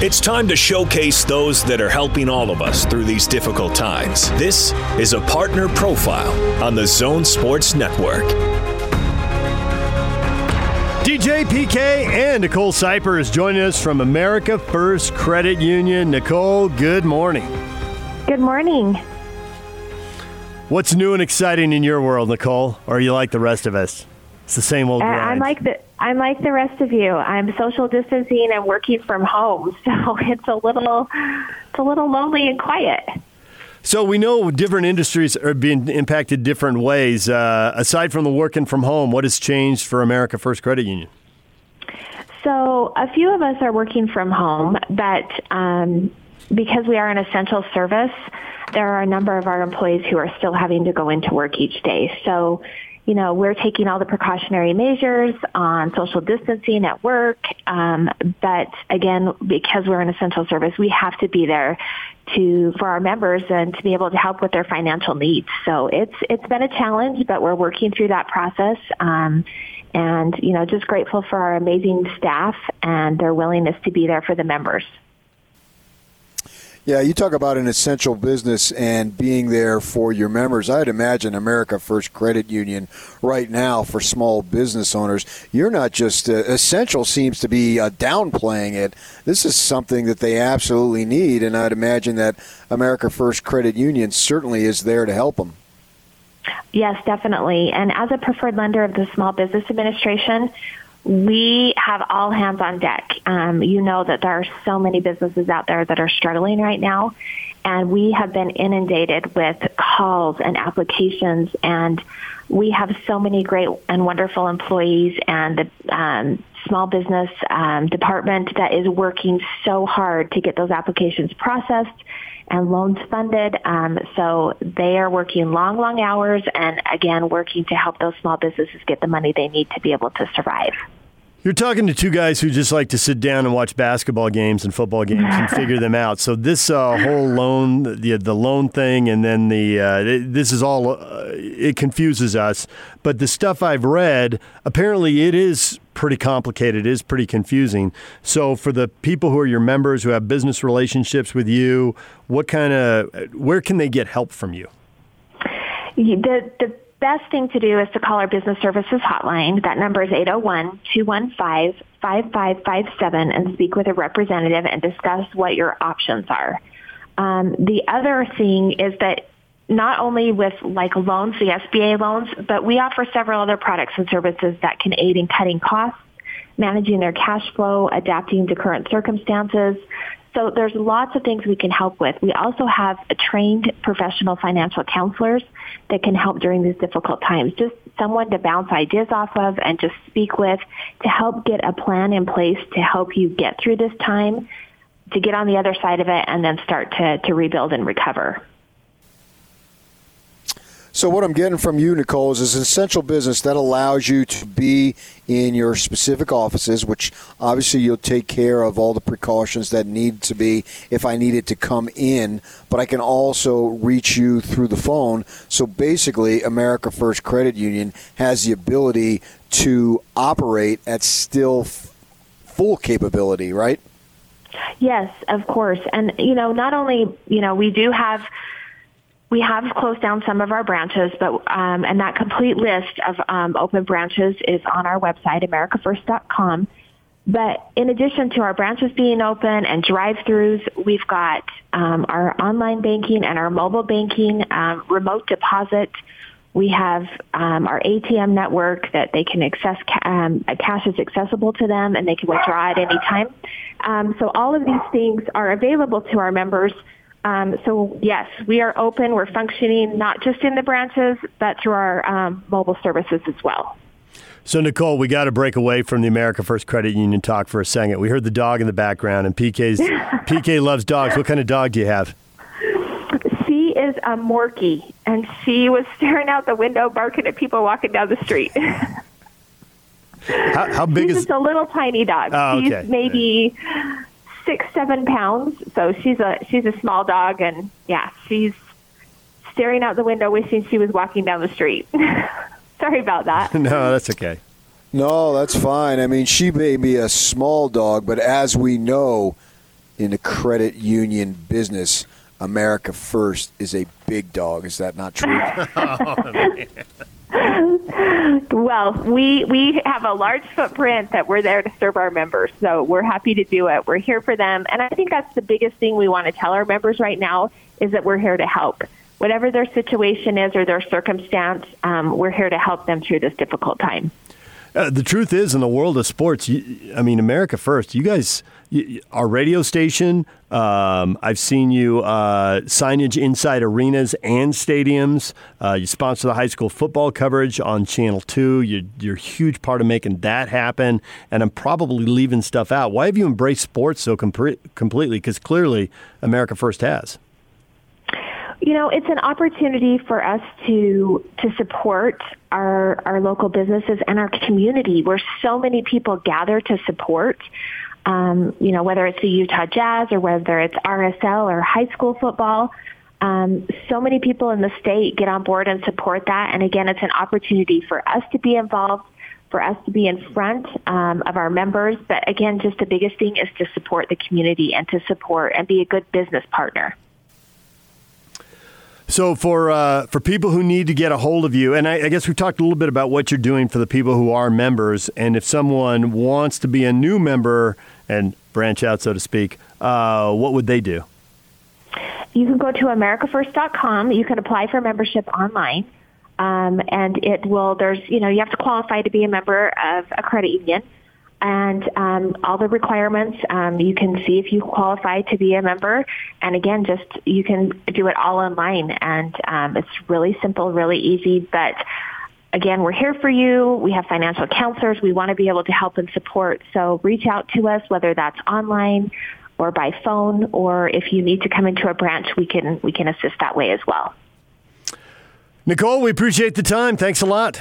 It's time to showcase those that are helping all of us through these difficult times. This is a partner profile on the Zone Sports Network. DJ PK and Nicole Cyper is joining us from America First Credit Union. Nicole, good morning. Good morning. What's new and exciting in your world, Nicole? Or are you like the rest of us? It's the same old. Uh. I'm like the I'm like the rest of you. I'm social distancing and working from home, so it's a little it's a little lonely and quiet. So we know different industries are being impacted different ways. Uh, aside from the working from home, what has changed for America First Credit Union? So a few of us are working from home, but um, because we are an essential service, there are a number of our employees who are still having to go into work each day. So you know, we're taking all the precautionary measures on social distancing at work. Um, but again, because we're an essential service, we have to be there to for our members and to be able to help with their financial needs. So it's it's been a challenge, but we're working through that process. Um, and you know, just grateful for our amazing staff and their willingness to be there for the members. Yeah, you talk about an essential business and being there for your members. I'd imagine America First Credit Union right now for small business owners, you're not just uh, essential seems to be uh, downplaying it. This is something that they absolutely need, and I'd imagine that America First Credit Union certainly is there to help them. Yes, definitely. And as a preferred lender of the Small Business Administration, we have all hands on deck. Um, you know that there are so many businesses out there that are struggling right now, and we have been inundated with calls and applications, and we have so many great and wonderful employees and the um, small business um, department that is working so hard to get those applications processed and loans funded. Um, so they are working long, long hours and again, working to help those small businesses get the money they need to be able to survive. You're talking to two guys who just like to sit down and watch basketball games and football games and figure them out. So this uh, whole loan, the the loan thing, and then the uh, this is all uh, it confuses us. But the stuff I've read, apparently, it is pretty complicated. It is pretty confusing. So for the people who are your members who have business relationships with you, what kind of where can they get help from you? The the best thing to do is to call our business services hotline. That number is 801-215-5557 and speak with a representative and discuss what your options are. Um, the other thing is that not only with like loans, the SBA loans, but we offer several other products and services that can aid in cutting costs, managing their cash flow, adapting to current circumstances, so there's lots of things we can help with. We also have trained professional financial counselors that can help during these difficult times. Just someone to bounce ideas off of and just speak with to help get a plan in place to help you get through this time, to get on the other side of it and then start to, to rebuild and recover. So what I'm getting from you, Nicole, is an essential business that allows you to be in your specific offices, which obviously you'll take care of all the precautions that need to be if I needed to come in, but I can also reach you through the phone. So basically, America First Credit Union has the ability to operate at still f- full capability, right? Yes, of course. And you know, not only, you know, we do have we have closed down some of our branches, but um, and that complete list of um, open branches is on our website, americafirst.com. But in addition to our branches being open and drive-throughs, we've got um, our online banking and our mobile banking, um, remote deposit. We have um, our ATM network that they can access. Um, cash is accessible to them, and they can withdraw at any time. So all of these things are available to our members um, so yes, we are open. We're functioning not just in the branches, but through our um, mobile services as well. So Nicole, we got to break away from the America First Credit Union talk for a second. We heard the dog in the background, and PK's PK loves dogs. What kind of dog do you have? She is a Morkie, and she was staring out the window, barking at people walking down the street. how, how, big She's is? Just a little tiny dog. Oh, okay. She's maybe six, seven pounds. So she's a she's a small dog, and yeah, she's staring out the window, wishing she was walking down the street. Sorry about that. no, that's okay. No, that's fine. I mean, she may be a small dog, but as we know, in the credit union business, America First is a big dog. Is that not true? Oh, well, we we have a large footprint that we're there to serve our members, so we're happy to do it. We're here for them, and I think that's the biggest thing we want to tell our members right now is that we're here to help. Whatever their situation is or their circumstance, um, we're here to help them through this difficult time. Uh, the truth is, in the world of sports, you, I mean, America First, you guys, you, our radio station, um, I've seen you uh, signage inside arenas and stadiums. Uh, you sponsor the high school football coverage on Channel 2. You're, you're a huge part of making that happen. And I'm probably leaving stuff out. Why have you embraced sports so com- completely? Because clearly, America First has you know, it's an opportunity for us to to support our our local businesses and our community, where so many people gather to support. Um, you know, whether it's the Utah Jazz or whether it's RSL or high school football. Um, so many people in the state get on board and support that. And again, it's an opportunity for us to be involved, for us to be in front um, of our members. But again, just the biggest thing is to support the community and to support and be a good business partner. So for uh, for people who need to get a hold of you, and I, I, guess we talked a little bit about what you're doing for the people who are members, and if someone wants to be a new member and branch out, so to speak, uh, what would they do? You can go to AmericaFirst.com. You can apply for membership online, um, and it will. There's you know you have to qualify to be a member of a credit union and um, all the requirements. Um, you can see if you qualify to be a member. And again, just you can do it all online, and um, it's really simple, really easy. But again, we're here for you. We have financial counselors. We want to be able to help and support. So reach out to us, whether that's online or by phone, or if you need to come into a branch, we can we can assist that way as well. Nicole, we appreciate the time. Thanks a lot.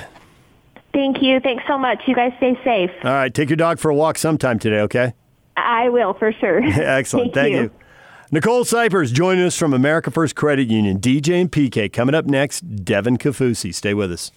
Thank you. Thanks so much. You guys stay safe. All right. Take your dog for a walk sometime today, okay? I will, for sure. Excellent. Thank, Thank you. you. Nicole Cyphers joining us from America First Credit Union. DJ and PK coming up next. Devin Kaufusi. Stay with us.